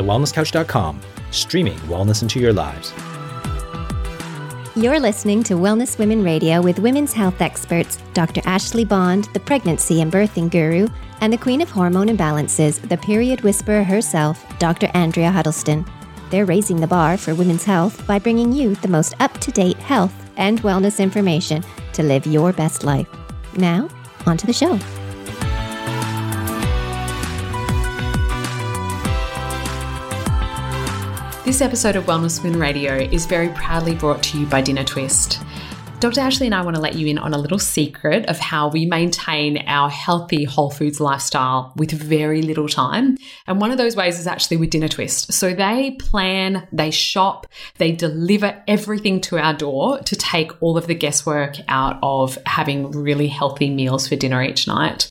thewellnesscouch.com, streaming wellness into your lives. You're listening to Wellness Women Radio with women's health experts Dr. Ashley Bond, the pregnancy and birthing guru, and the queen of hormone imbalances, the period whisperer herself, Dr. Andrea Huddleston. They're raising the bar for women's health by bringing you the most up to date health and wellness information to live your best life. Now, on to the show. This episode of Wellness Women Radio is very proudly brought to you by Dinner Twist. Dr. Ashley and I want to let you in on a little secret of how we maintain our healthy whole foods lifestyle with very little time. And one of those ways is actually with Dinner Twist. So they plan, they shop, they deliver everything to our door to take all of the guesswork out of having really healthy meals for dinner each night.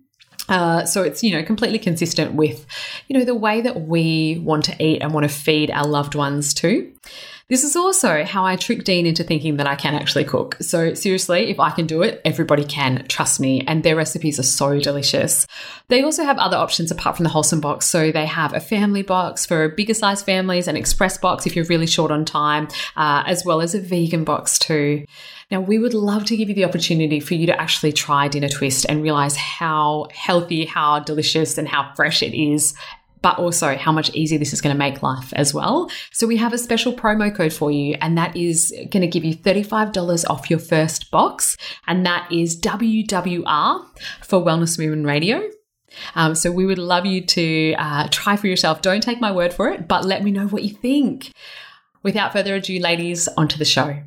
Uh, so it's you know completely consistent with you know the way that we want to eat and want to feed our loved ones too. This is also how I trick Dean into thinking that I can actually cook. So, seriously, if I can do it, everybody can, trust me. And their recipes are so delicious. They also have other options apart from the wholesome box. So, they have a family box for bigger size families, an express box if you're really short on time, uh, as well as a vegan box too. Now, we would love to give you the opportunity for you to actually try Dinner Twist and realize how healthy, how delicious, and how fresh it is but also how much easier this is going to make life as well. So we have a special promo code for you, and that is going to give you $35 off your first box, and that is WWR for Wellness Movement Radio. Um, so we would love you to uh, try for yourself. Don't take my word for it, but let me know what you think. Without further ado, ladies, onto the show.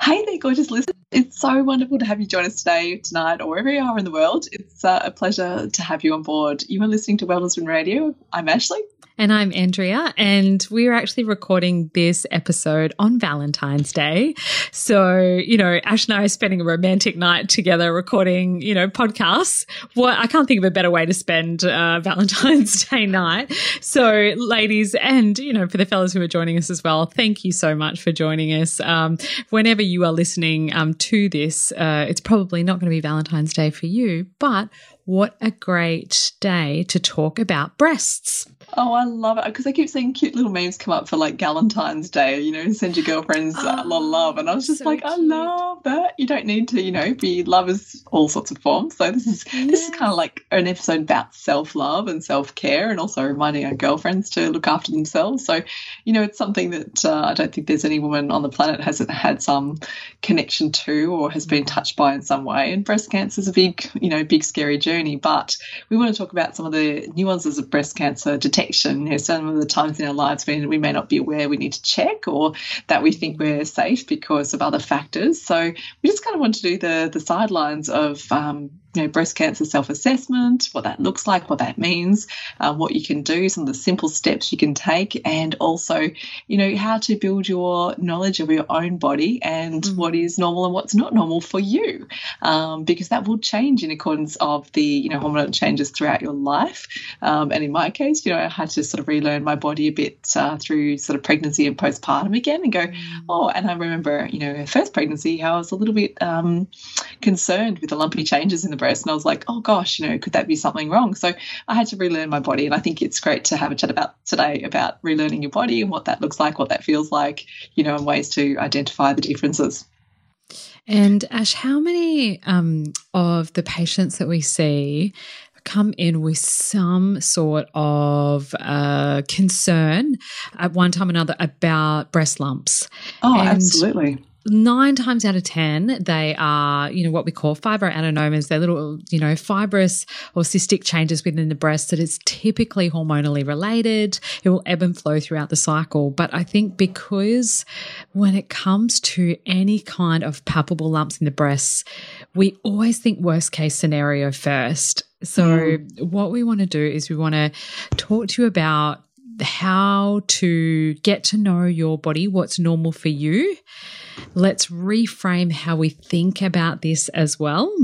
Hey there, gorgeous listeners. It's so wonderful to have you join us today, tonight, or wherever you are in the world. It's uh, a pleasure to have you on board. You are listening to Wellness Women Radio. I'm Ashley. And I'm Andrea, and we're actually recording this episode on Valentine's Day. So, you know, Ash and I are spending a romantic night together recording, you know, podcasts. What I can't think of a better way to spend uh, Valentine's Day night. So, ladies, and, you know, for the fellas who are joining us as well, thank you so much for joining us. Um, whenever you are listening um, to this, uh, it's probably not going to be Valentine's Day for you, but what a great day to talk about breasts. Oh, I love it because I keep seeing cute little memes come up for like Galentine's Day. You know, send your girlfriends oh, a lot of love, and I was just so like, cute. I love that. You don't need to, you know, be lovers all sorts of forms. So this is this is kind of like an episode about self love and self care, and also reminding our girlfriends to look after themselves. So, you know, it's something that uh, I don't think there's any woman on the planet hasn't had some connection to or has been touched by in some way. And breast cancer is a big, you know, big scary journey. But we want to talk about some of the nuances of breast cancer detection. You know, some of the times in our lives when we may not be aware we need to check or that we think we're safe because of other factors. So we just kind of want to do the the sidelines of um, you know, breast cancer self-assessment, what that looks like, what that means, uh, what you can do, some of the simple steps you can take, and also, you know, how to build your knowledge of your own body and mm-hmm. what is normal and what's not normal for you, um, because that will change in accordance of the, you know, hormonal changes throughout your life. Um, and in my case, you know, I had to sort of relearn my body a bit uh, through sort of pregnancy and postpartum again, and go, mm-hmm. oh, and I remember, you know, first pregnancy, how I was a little bit um, concerned with the lumpy changes in the breast. And I was like, oh gosh, you know, could that be something wrong? So I had to relearn my body. And I think it's great to have a chat about today about relearning your body and what that looks like, what that feels like, you know, and ways to identify the differences. And Ash, how many um, of the patients that we see come in with some sort of uh, concern at one time or another about breast lumps? Oh, and absolutely nine times out of 10, they are, you know, what we call fibroadenomas. They're little, you know, fibrous or cystic changes within the breast that is typically hormonally related. It will ebb and flow throughout the cycle. But I think because when it comes to any kind of palpable lumps in the breasts, we always think worst case scenario first. So, mm. what we want to do is we want to talk to you about how to get to know your body, what's normal for you. Let's reframe how we think about this as well.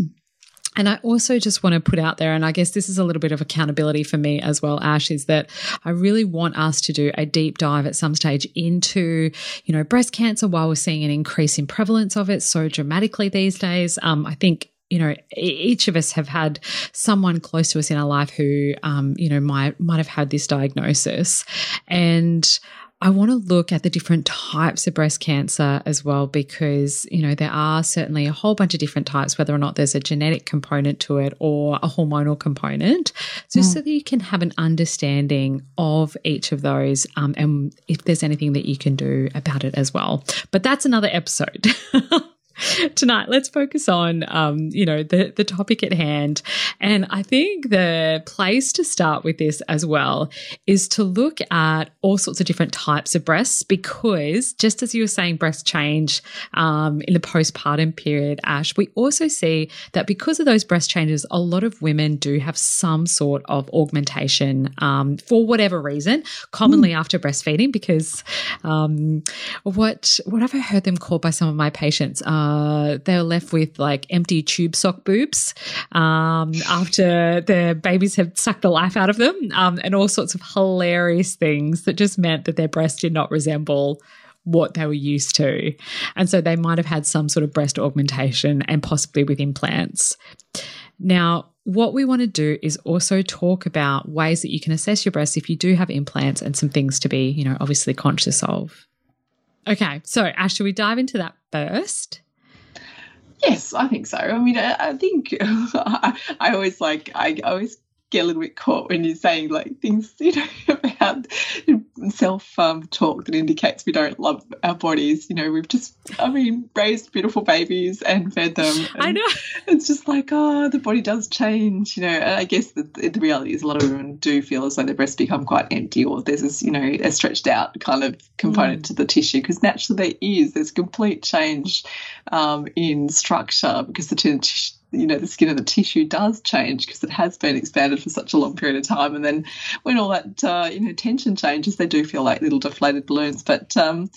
And I also just want to put out there, and I guess this is a little bit of accountability for me as well, Ash, is that I really want us to do a deep dive at some stage into, you know, breast cancer while we're seeing an increase in prevalence of it so dramatically these days. Um, I think you know each of us have had someone close to us in our life who um, you know might might have had this diagnosis and I want to look at the different types of breast cancer as well, because, you know, there are certainly a whole bunch of different types, whether or not there's a genetic component to it or a hormonal component. So, mm. so that you can have an understanding of each of those um, and if there's anything that you can do about it as well. But that's another episode. tonight. Let's focus on um, you know the the topic at hand. And i think the place to start with this as well is to look at all sorts of different types of breasts because just as you were saying breast change um, in the postpartum period ash we also see that because of those breast changes a lot of women do have some sort of augmentation um, for whatever reason commonly mm. after breastfeeding because um, what what have i heard them called by some of my patients? Uh, uh, they're left with like empty tube sock boobs um, after their babies have sucked the life out of them, um, and all sorts of hilarious things that just meant that their breast did not resemble what they were used to. And so they might have had some sort of breast augmentation and possibly with implants. Now, what we want to do is also talk about ways that you can assess your breasts if you do have implants and some things to be, you know, obviously conscious of. Okay, so Ash, should we dive into that first? Yes, I think so. I mean, I, I think I, I, always like I always get a little bit caught when you're saying like things you know about self um, talk that indicates we don't love our bodies. You know, we've just I mean raised beautiful babies and fed them. And I know it's just like oh, the body does change. You know, and I guess the, the reality is a lot of women do feel as though their breasts become quite empty, or there's this you know a stretched out kind of component mm. to the tissue because naturally there is there's complete change um, in structure because the tissue you know the skin and the tissue does change because it has been expanded for such a long period of time. And then when all that uh, you know tension changes they do feel like little deflated balloons. But um,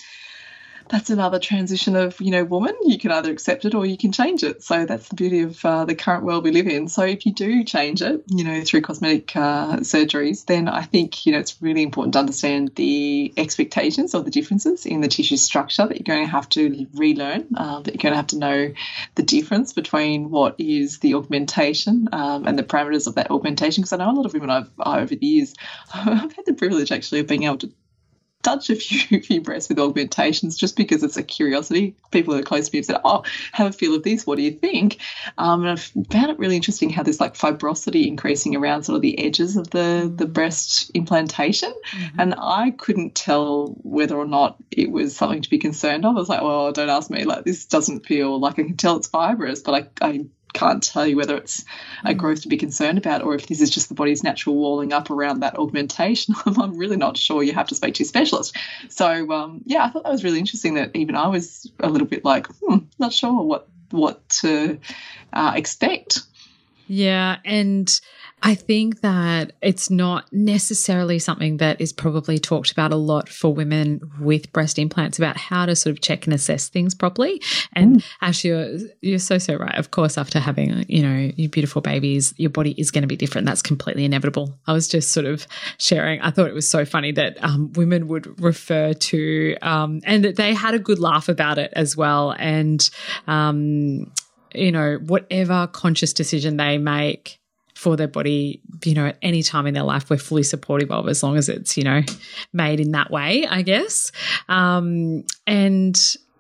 that's another transition of you know woman. You can either accept it or you can change it. So that's the beauty of uh, the current world we live in. So if you do change it you know through cosmetic uh, surgeries then i think you know it's really important to understand the expectations or the differences in the tissue structure that you're going to have to relearn uh, that you're going to have to know the difference between what is the augmentation um, and the parameters of that augmentation. Because i know a lot of women I've over the years i've had the privilege actually of being able to touch a few, few breasts with augmentations just because it's a curiosity. People that are close to me have said, Oh, have a feel of this. What do you think? Um, and I've found it really interesting how there's like fibrosity increasing around sort of the edges of the, the breast implantation. Mm-hmm. And I couldn't tell whether or not it was something to be concerned of. I was like, Well, don't ask me. Like, this doesn't feel like I can tell it's fibrous, but I, I can't tell you whether it's a mm. growth to be concerned about or if this is just the body's natural walling up around that augmentation. I'm really not sure. You have to speak to a specialist. So um, yeah, I thought that was really interesting that even I was a little bit like, hmm, not sure what what to uh, expect. Yeah, and I think that it's not necessarily something that is probably talked about a lot for women with breast implants about how to sort of check and assess things properly. And mm. actually, you're, you're so, so right. Of course, after having, you know, your beautiful babies, your body is going to be different. That's completely inevitable. I was just sort of sharing. I thought it was so funny that um, women would refer to, um, and that they had a good laugh about it as well. And, um, you know, whatever conscious decision they make, for their body, you know, at any time in their life, we're fully supportive of as long as it's, you know, made in that way, I guess. Um, and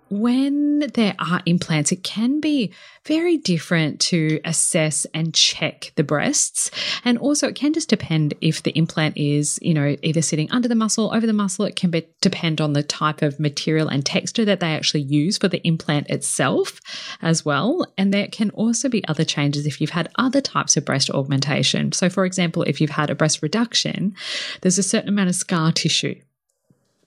when there are implants, it can be very different to assess and check the breasts. And also, it can just depend if the implant is, you know, either sitting under the muscle, over the muscle. It can be, depend on the type of material and texture that they actually use for the implant itself as well. And there can also be other changes if you've had other types of breast augmentation. So, for example, if you've had a breast reduction, there's a certain amount of scar tissue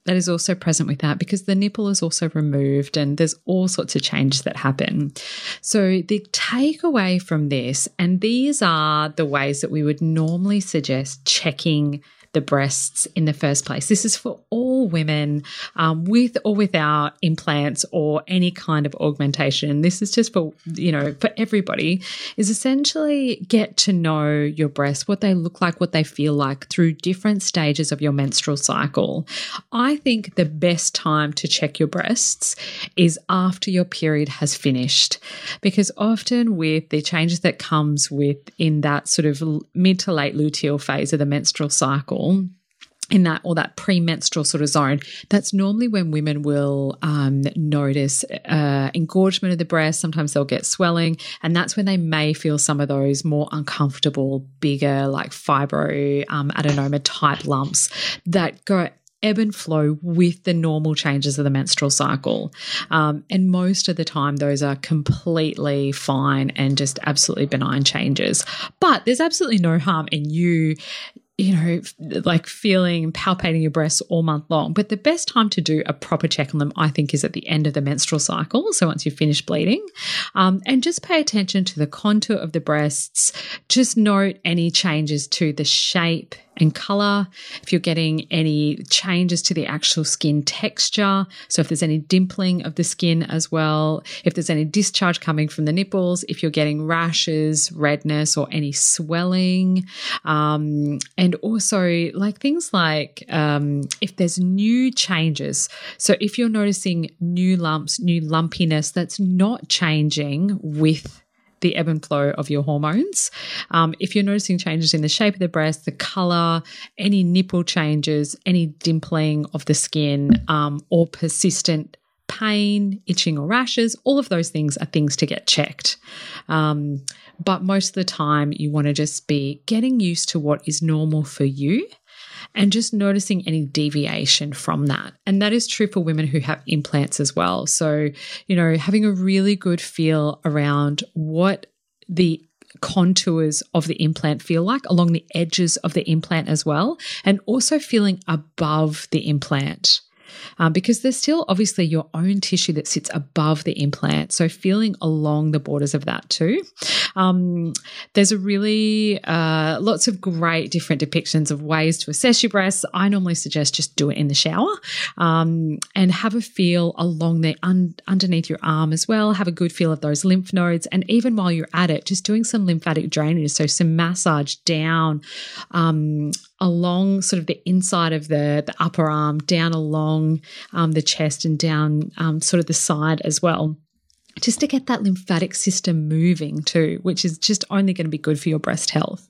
that is also present with that because the nipple is also removed and there's all sorts of changes that happen. So, the takeaway from this, and these are the ways that we would normally suggest checking the breasts in the first place. This is for all women um, with or without implants or any kind of augmentation. This is just for, you know, for everybody, is essentially get to know your breasts, what they look like, what they feel like through different stages of your menstrual cycle. I think the best time to check your breasts is after your period has finished because often with the changes that comes with in that sort of mid to late luteal phase of the menstrual cycle in that or that premenstrual sort of zone, that's normally when women will um, notice uh, engorgement of the breast. Sometimes they'll get swelling, and that's when they may feel some of those more uncomfortable, bigger, like fibro um, adenoma type lumps that go ebb and flow with the normal changes of the menstrual cycle. Um, and most of the time, those are completely fine and just absolutely benign changes. But there's absolutely no harm in you you know, like feeling, palpating your breasts all month long. But the best time to do a proper check on them, I think, is at the end of the menstrual cycle. So once you finish bleeding, um, and just pay attention to the contour of the breasts. Just note any changes to the shape and color, if you're getting any changes to the actual skin texture. So, if there's any dimpling of the skin as well, if there's any discharge coming from the nipples, if you're getting rashes, redness, or any swelling. Um, and also, like things like um, if there's new changes. So, if you're noticing new lumps, new lumpiness that's not changing with the ebb and flow of your hormones. Um, if you're noticing changes in the shape of the breast, the color, any nipple changes, any dimpling of the skin, um, or persistent pain, itching, or rashes, all of those things are things to get checked. Um, but most of the time, you want to just be getting used to what is normal for you and just noticing any deviation from that. And that is true for women who have implants as well. So, you know, having a really good feel around what the contours of the implant feel like along the edges of the implant as well, and also feeling above the implant um, because there's still obviously your own tissue that sits above the implant. So feeling along the borders of that too. Um, there's a really uh, lots of great different depictions of ways to assess your breasts. I normally suggest just do it in the shower um, and have a feel along the un- underneath your arm as well. Have a good feel of those lymph nodes, and even while you're at it, just doing some lymphatic drainage, so some massage down um, along sort of the inside of the, the upper arm, down along um, the chest, and down um, sort of the side as well. Just to get that lymphatic system moving too, which is just only going to be good for your breast health.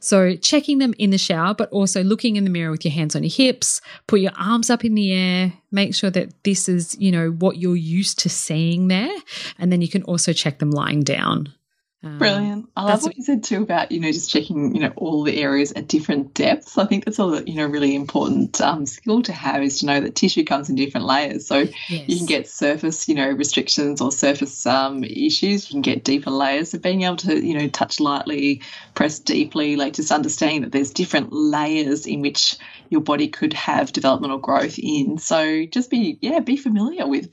So, checking them in the shower, but also looking in the mirror with your hands on your hips, put your arms up in the air, make sure that this is, you know, what you're used to seeing there. And then you can also check them lying down. Um, Brilliant. I love what you said too about, you know, just checking, you know, all the areas at different depths. I think that's a, you know, really important um, skill to have is to know that tissue comes in different layers. So yes. you can get surface, you know, restrictions or surface um, issues. You can get deeper layers. So being able to, you know, touch lightly, press deeply, like just understanding that there's different layers in which your body could have developmental growth in. So just be, yeah, be familiar with,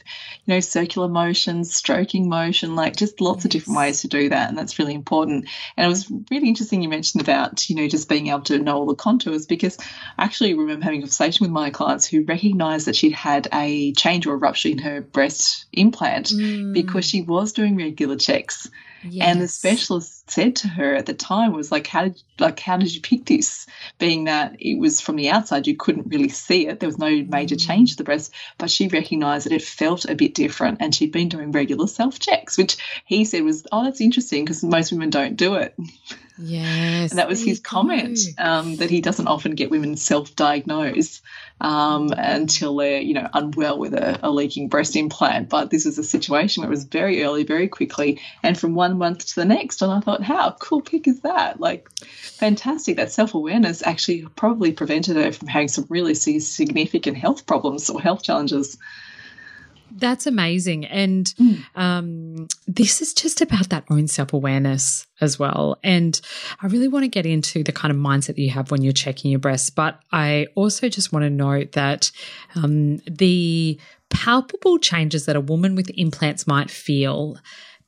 you know, circular motion, stroking motion, like just lots yes. of different ways to do that. And that's really important. And it was really interesting you mentioned about, you know, just being able to know all the contours because I actually remember having a conversation with my clients who recognized that she'd had a change or a rupture in her breast implant mm. because she was doing regular checks. Yes. And the specialist said to her at the time was like, "How did like how did you pick this?" Being that it was from the outside, you couldn't really see it. There was no major mm. change to the breast, but she recognised that it felt a bit different, and she'd been doing regular self checks, which he said was, "Oh, that's interesting because most women don't do it." Yes. and that was his comment um, that he doesn't often get women self diagnose um, until they're, you know, unwell with a, a, leaking breast implant. But this was a situation where it was very early, very quickly, and from one month to the next. And I thought, how cool pick is that? Like, fantastic. That self awareness actually probably prevented her from having some really significant health problems or health challenges. That's amazing. And mm. um, this is just about that own self awareness as well. And I really want to get into the kind of mindset that you have when you're checking your breasts. But I also just want to note that um, the palpable changes that a woman with implants might feel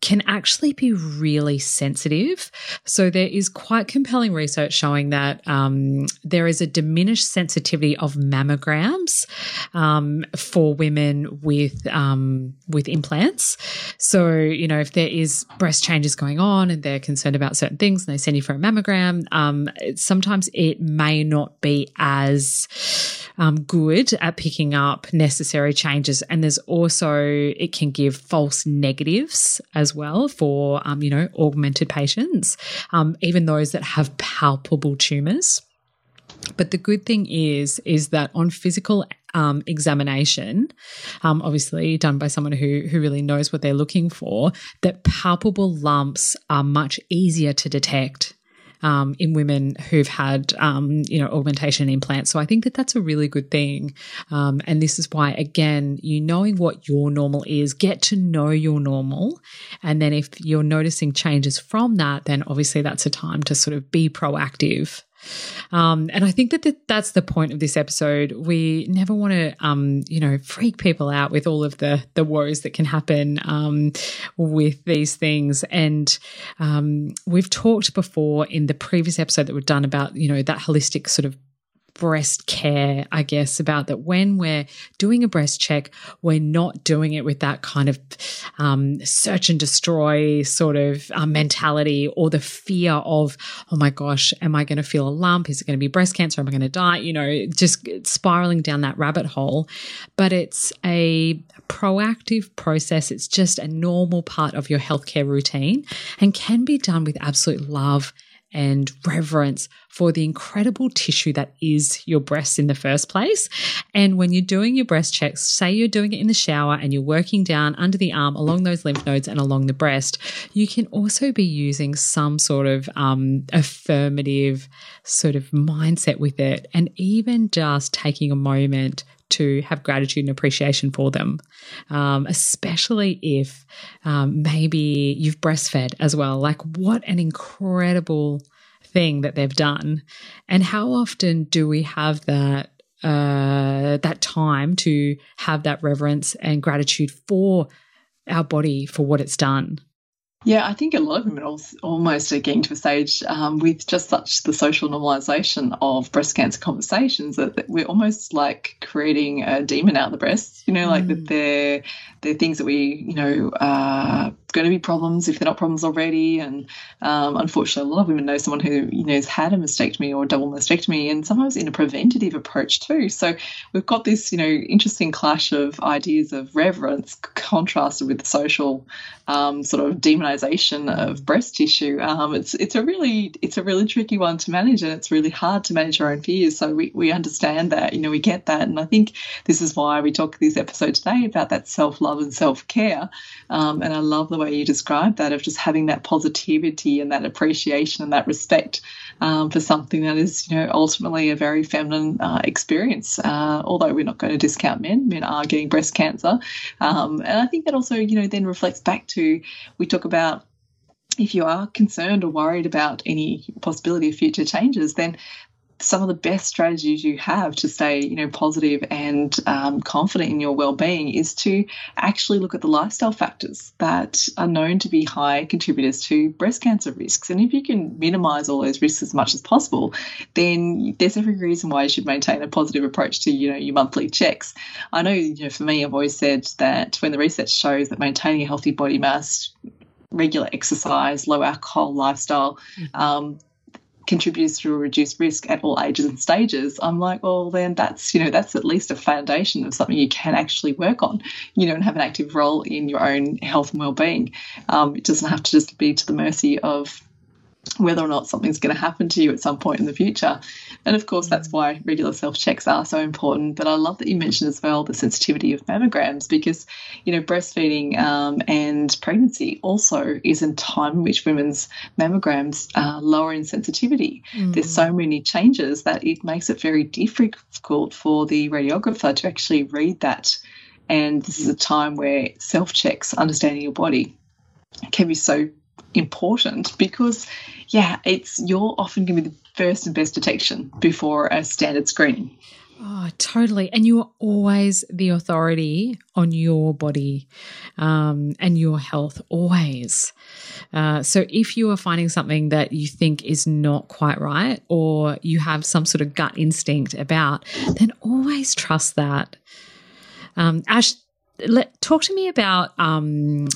can actually be really sensitive. So there is quite compelling research showing that um, there is a diminished sensitivity of mammograms um, for women with um, with implants. So you know if there is breast changes going on and they're concerned about certain things and they send you for a mammogram, um, sometimes it may not be as um, good at picking up necessary changes. And there's also, it can give false negatives as well for, um, you know, augmented patients, um, even those that have palpable tumors. But the good thing is, is that on physical um, examination, um, obviously done by someone who who really knows what they're looking for, that palpable lumps are much easier to detect um, in women who've had, um, you know, augmentation implants. So I think that that's a really good thing. Um, and this is why, again, you knowing what your normal is, get to know your normal. And then if you're noticing changes from that, then obviously that's a time to sort of be proactive um, and I think that th- that's the point of this episode. We never want to, um, you know, freak people out with all of the the woes that can happen um, with these things. And um, we've talked before in the previous episode that we've done about, you know, that holistic sort of breast care, I guess, about that when we're doing a breast check, we're not doing it with that kind of um, search and destroy sort of uh, mentality or the fear of, oh my gosh, am I going to feel a lump? Is it going to be breast cancer? Am I going to die? You know, just spiraling down that rabbit hole. But it's a proactive process. It's just a normal part of your healthcare routine and can be done with absolute love and reverence for the incredible tissue that is your breasts in the first place. And when you're doing your breast checks, say you're doing it in the shower and you're working down under the arm along those lymph nodes and along the breast, you can also be using some sort of um, affirmative sort of mindset with it and even just taking a moment to have gratitude and appreciation for them, um, especially if um, maybe you've breastfed as well. Like, what an incredible thing that they've done. And how often do we have that? Uh, that time to have that reverence and gratitude for our body for what it's done. Yeah, I think a lot of women almost are getting to a stage um, with just such the social normalization of breast cancer conversations that, we're almost like creating a demon out of the breast. You know, like mm. that they're they're things that we you know are going to be problems if they're not problems already. And um, unfortunately, a lot of women know someone who you know has had a mastectomy or a double mastectomy, and sometimes in a preventative approach too. So we've got this you know interesting clash of ideas of reverence contrasted with the social um, sort of demonization of breast tissue. Um, it's it's a really it's a really tricky one to manage, and it's really hard to manage our own fears. So we we understand that, you know, we get that, and I think this is why we talk this episode today about that self love and self care. Um, and I love the way you described that of just having that positivity and that appreciation and that respect um, for something that is, you know, ultimately a very feminine uh, experience. Uh, although we're not going to discount men, men are getting breast cancer, um, and I think that also, you know, then reflects back to we talk about if you are concerned or worried about any possibility of future changes, then some of the best strategies you have to stay, you know, positive and um, confident in your well-being is to actually look at the lifestyle factors that are known to be high contributors to breast cancer risks. And if you can minimize all those risks as much as possible, then there's every reason why you should maintain a positive approach to, you know, your monthly checks. I know, you know, for me, I've always said that when the research shows that maintaining a healthy body mass regular exercise, low alcohol lifestyle, mm-hmm. um, contributes to a reduced risk at all ages and stages, I'm like, well, then that's, you know, that's at least a foundation of something you can actually work on, you know, and have an active role in your own health and well-being. Um, it doesn't have to just be to the mercy of whether or not something's going to happen to you at some point in the future. And of course, that's why regular self checks are so important. But I love that you mentioned as well the sensitivity of mammograms because, you know, breastfeeding um, and pregnancy also is a time in which women's mammograms are lower in sensitivity. Mm. There's so many changes that it makes it very difficult for the radiographer to actually read that. And this is a time where self checks, understanding your body, can be so important because, yeah, it's you're often going to be the first and best detection before a standard screening. Oh, totally. And you are always the authority on your body um, and your health, always. Uh, so if you are finding something that you think is not quite right or you have some sort of gut instinct about, then always trust that. Um, Ash, let talk to me about um,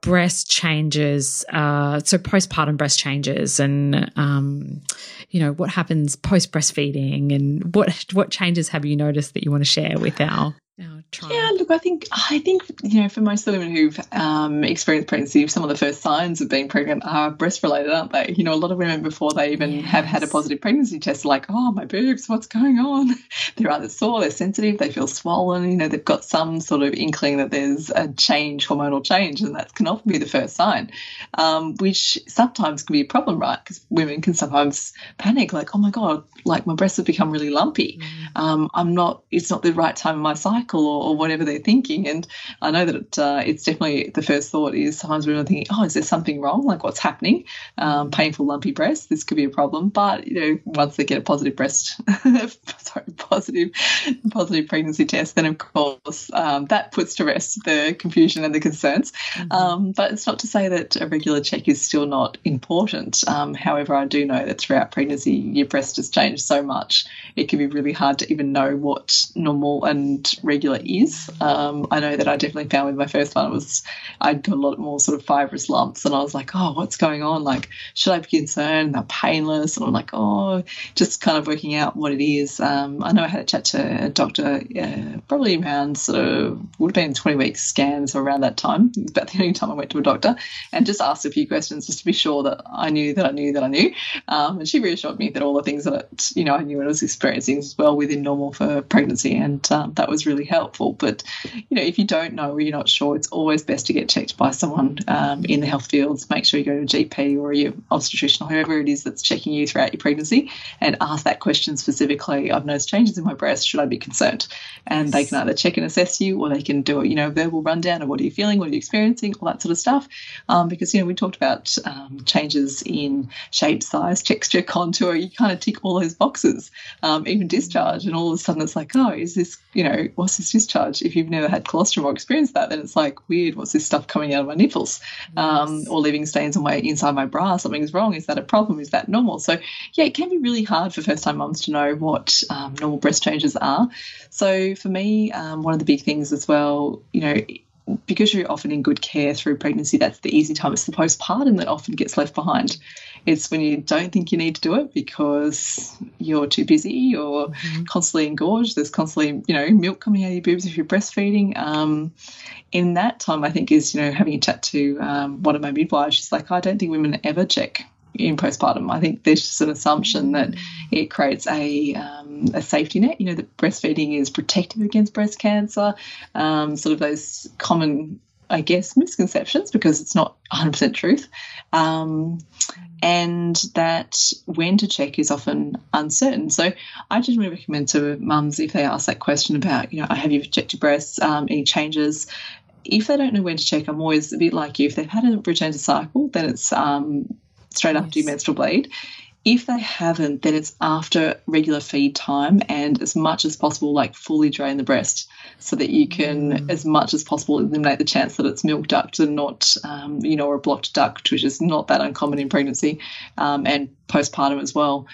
breast changes. Uh, so postpartum breast changes, and um, you know what happens post breastfeeding, and what what changes have you noticed that you want to share with our yeah, look, I think I think you know for most of the women who've um, experienced pregnancy, some of the first signs of being pregnant are breast related, aren't they? You know, a lot of women before they even yes. have had a positive pregnancy test, are like, oh my boobs, what's going on? they're either sore, they're sensitive, they feel swollen. You know, they've got some sort of inkling that there's a change, hormonal change, and that can often be the first sign, um, which sometimes can be a problem, right? Because women can sometimes panic, like, oh my god, like my breasts have become really lumpy. Mm. Um, I'm not. It's not the right time in my cycle, or or, whatever they're thinking. And I know that it, uh, it's definitely the first thought is sometimes we're thinking, oh, is there something wrong? Like what's happening? Um, painful, lumpy breast, This could be a problem. But you know, once they get a positive breast, sorry, positive, positive pregnancy test, then of course um, that puts to rest the confusion and the concerns. Mm-hmm. Um, but it's not to say that a regular check is still not important. Um, however, I do know that throughout pregnancy, your breast has changed so much. It can be really hard to even know what normal and regular is. Um, I know that I definitely found with my first one, it was I'd got a lot more sort of fibrous lumps, and I was like, oh, what's going on? Like, should I be concerned? They're painless, and I'm like, oh, just kind of working out what it is. Um, I know I had a chat to a doctor uh, probably around sort of would have been 20 week scans so around that time. About the only time I went to a doctor, and just asked a few questions just to be sure that I knew that I knew that I knew. Um, and she reassured me that all the things that you know I knew I was experiencing as well within normal for pregnancy, and um, that was really helpful. But you know, if you don't know or you're not sure, it's always best to get checked by someone um, in the health fields. Make sure you go to a GP or your obstetrician or whoever it is that's checking you throughout your pregnancy and ask that question specifically. I've noticed changes in my breast. Should I be concerned? And they can either check and assess you, or they can do a you know verbal rundown of what are you feeling, what are you experiencing, all that sort of stuff. Um, because you know we talked about um, changes in shape, size, texture, contour. You kind of tick all those boxes, um, even discharge, and all of a sudden it's like, oh, is this you know what's this discharge? discharge, if you've never had colostrum or experienced that, then it's like weird. What's this stuff coming out of my nipples, um, or leaving stains on my inside my bra? Something's wrong. Is that a problem? Is that normal? So yeah, it can be really hard for first time mums to know what um, normal breast changes are. So for me, um, one of the big things as well, you know because you're often in good care through pregnancy, that's the easy time. It's the postpartum that often gets left behind. It's when you don't think you need to do it because you're too busy or mm-hmm. constantly engorged. There's constantly, you know, milk coming out of your boobs if you're breastfeeding. Um, in that time, I think is, you know, having a chat to um, one of my midwives, she's like, I don't think women ever check in postpartum. I think there's just an assumption that it creates a, um, a safety net. You know, that breastfeeding is protective against breast cancer, um, sort of those common, I guess, misconceptions because it's not 100% truth. Um, and that when to check is often uncertain. So I generally recommend to mums if they ask that question about, you know, have you checked your breasts, um, any changes, if they don't know when to check, I'm always a bit like you. If they've had a return to cycle, then it's um, straight yes. after your menstrual bleed. If they haven't, then it's after regular feed time and as much as possible, like fully drain the breast so that you can, mm. as much as possible, eliminate the chance that it's milk duct and not, um, you know, or a blocked duct, which is not that uncommon in pregnancy um, and postpartum as well.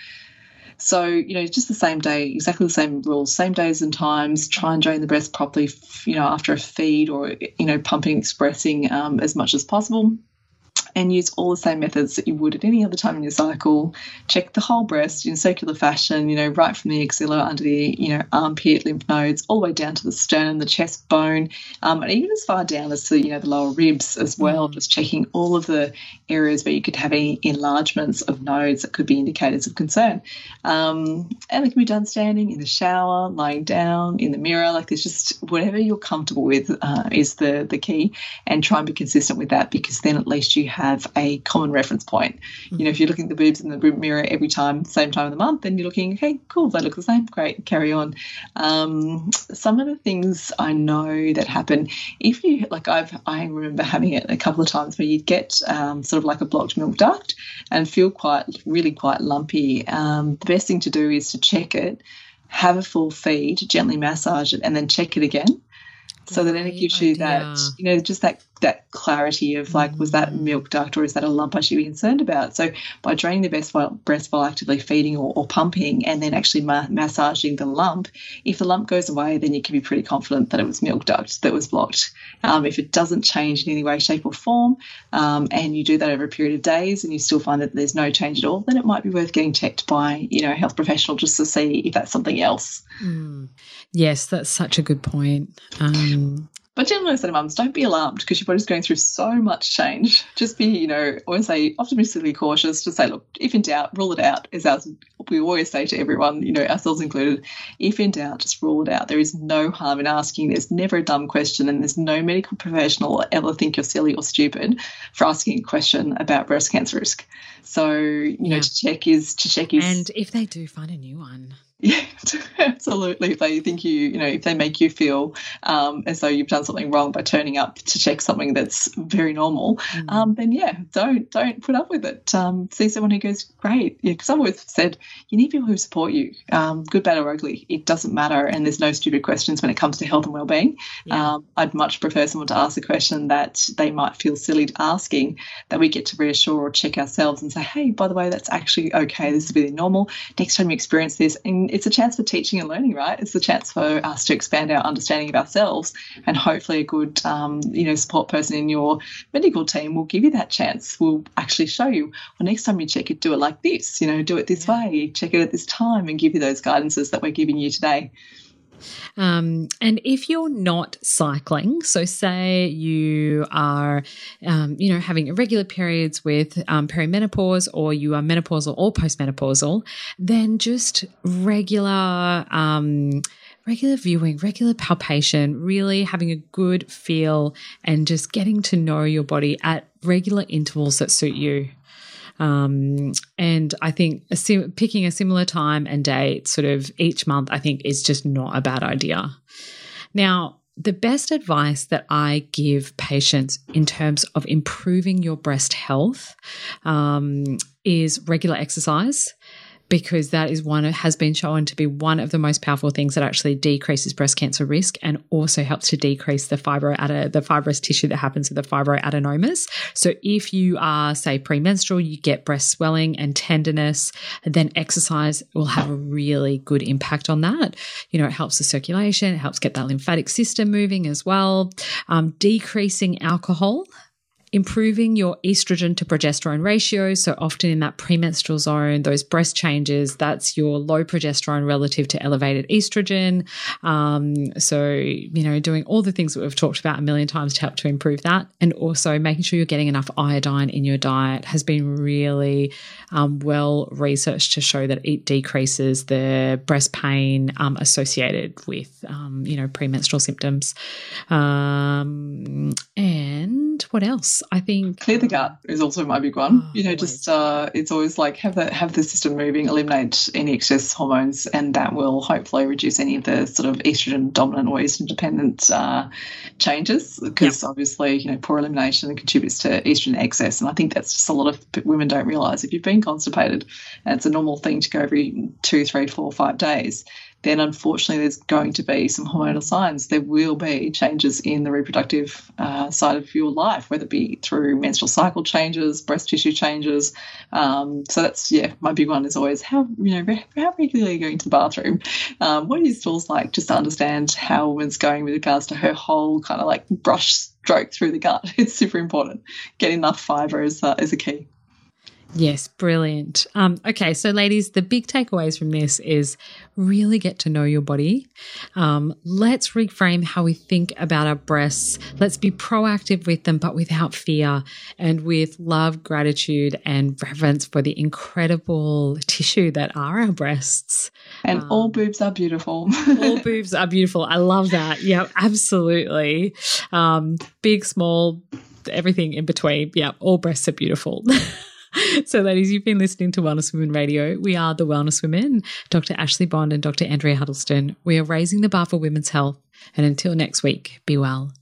So, you know, just the same day, exactly the same rules, same days and times, try and drain the breast properly, you know, after a feed or, you know, pumping, expressing um, as much as possible and use all the same methods that you would at any other time in your cycle. Check the whole breast in circular fashion, you know, right from the axilla under the, you know, armpit, lymph nodes, all the way down to the sternum, the chest bone, um, and even as far down as to, you know, the lower ribs as well, just checking all of the areas where you could have any enlargements of nodes that could be indicators of concern. Um, and it can be done standing in the shower, lying down, in the mirror, like there's just whatever you're comfortable with uh, is the, the key, and try and be consistent with that because then at least you have a common reference point. Mm-hmm. You know, if you're looking at the boobs in the mirror every time, same time of the month, then you're looking, okay, cool, they look the same, great, carry on. Um, some of the things I know that happen, if you like, I've I remember having it a couple of times where you'd get um, sort of like a blocked milk duct and feel quite, really quite lumpy. Um, the best thing to do is to check it have a full feed, gently massage it, and then check it again. So then it gives you that, you know, just that that clarity of like, was that milk duct or is that a lump I should be concerned about? So by draining the breast while, breast while actively feeding or, or pumping and then actually ma- massaging the lump, if the lump goes away, then you can be pretty confident that it was milk duct that was blocked. Um, if it doesn't change in any way, shape, or form, um, and you do that over a period of days and you still find that there's no change at all, then it might be worth getting checked by, you know, a health professional just to see if that's something else. Mm. Yes, that's such a good point. Um, but generally, I say to mums, don't be alarmed because your body's going through so much change. Just be, you know, always say optimistically cautious. Just say, look, if in doubt, rule it out. Is ours we always say to everyone, you know, ourselves included, if in doubt, just rule it out. There is no harm in asking. There's never a dumb question, and there's no medical professional will ever think you're silly or stupid for asking a question about breast cancer risk. So, you know, to check is to check is, and if they do find a new one. Yeah, absolutely. If they think you, you know, if they make you feel um, as though you've done something wrong by turning up to check something that's very normal, mm. um, then yeah, don't don't put up with it. Um, see someone who goes, great. Yeah, because I've always said you need people who support you, um, good, bad, or ugly. It doesn't matter, and there's no stupid questions when it comes to health and well-being. Yeah. Um, I'd much prefer someone to ask a question that they might feel silly asking, that we get to reassure or check ourselves and say, hey, by the way, that's actually okay. This is really normal. Next time you experience this, and it's a chance for teaching and learning, right? It's a chance for us to expand our understanding of ourselves, and hopefully, a good, um, you know, support person in your medical team will give you that chance. Will actually show you. Well, next time you check it, do it like this. You know, do it this way. Check it at this time, and give you those guidances that we're giving you today. Um, and if you're not cycling, so say you are, um, you know, having irregular periods with um, perimenopause or you are menopausal or postmenopausal, then just regular, um, regular viewing, regular palpation, really having a good feel and just getting to know your body at regular intervals that suit you. Um, and I think a sim- picking a similar time and date sort of each month, I think is just not a bad idea. Now, the best advice that I give patients in terms of improving your breast health um, is regular exercise because that is one has been shown to be one of the most powerful things that actually decreases breast cancer risk and also helps to decrease the fibro the fibrous tissue that happens with the fibroadenomas. So if you are say premenstrual, you get breast swelling and tenderness, then exercise will have a really good impact on that. You know, it helps the circulation, it helps get that lymphatic system moving as well. Um, decreasing alcohol improving your estrogen to progesterone ratio. So, often in that premenstrual zone, those breast changes, that's your low progesterone relative to elevated estrogen. Um, so, you know, doing all the things that we've talked about a million times to help to improve that. And also making sure you're getting enough iodine in your diet has been really um, well researched to show that it decreases the breast pain um, associated with, um, you know, premenstrual symptoms. Um, and what else? I think clear the gut is also my big one. Oh, you know, always. just uh, it's always like have the have the system moving, eliminate any excess hormones, and that will hopefully reduce any of the sort of estrogen dominant or estrogen dependent uh, changes. Because yep. obviously, you know, poor elimination contributes to estrogen excess, and I think that's just a lot of women don't realize. If you've been constipated, and it's a normal thing to go every two, three, four, five days, then unfortunately there's going to be some hormonal signs. There will be changes in the reproductive uh, side of your life, whether it be through menstrual cycle changes, breast tissue changes. Um, so that's yeah, my big one is always how you know how regularly are you going to the bathroom? Um, what are your stools like? Just to understand how a woman's going with regards to her whole kind of like brush stroke through the gut. It's super important. Getting enough fibre is uh, is a key. Yes, brilliant. Um, okay, so ladies, the big takeaways from this is really get to know your body. Um, let's reframe how we think about our breasts. Let's be proactive with them, but without fear and with love, gratitude, and reverence for the incredible tissue that are our breasts. And um, all boobs are beautiful. all boobs are beautiful. I love that. Yeah, absolutely. Um, big, small, everything in between. Yeah, all breasts are beautiful. so, ladies, you've been listening to Wellness Women Radio. We are the Wellness Women, Dr. Ashley Bond and Dr. Andrea Huddleston. We are raising the bar for women's health. And until next week, be well.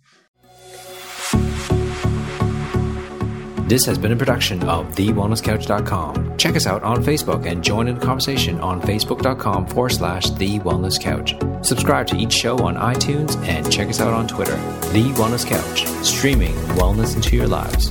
This has been a production of TheWellnessCouch.com. Check us out on Facebook and join in the conversation on Facebook.com forward slash The Wellness Couch. Subscribe to each show on iTunes and check us out on Twitter. The Wellness Couch, streaming wellness into your lives.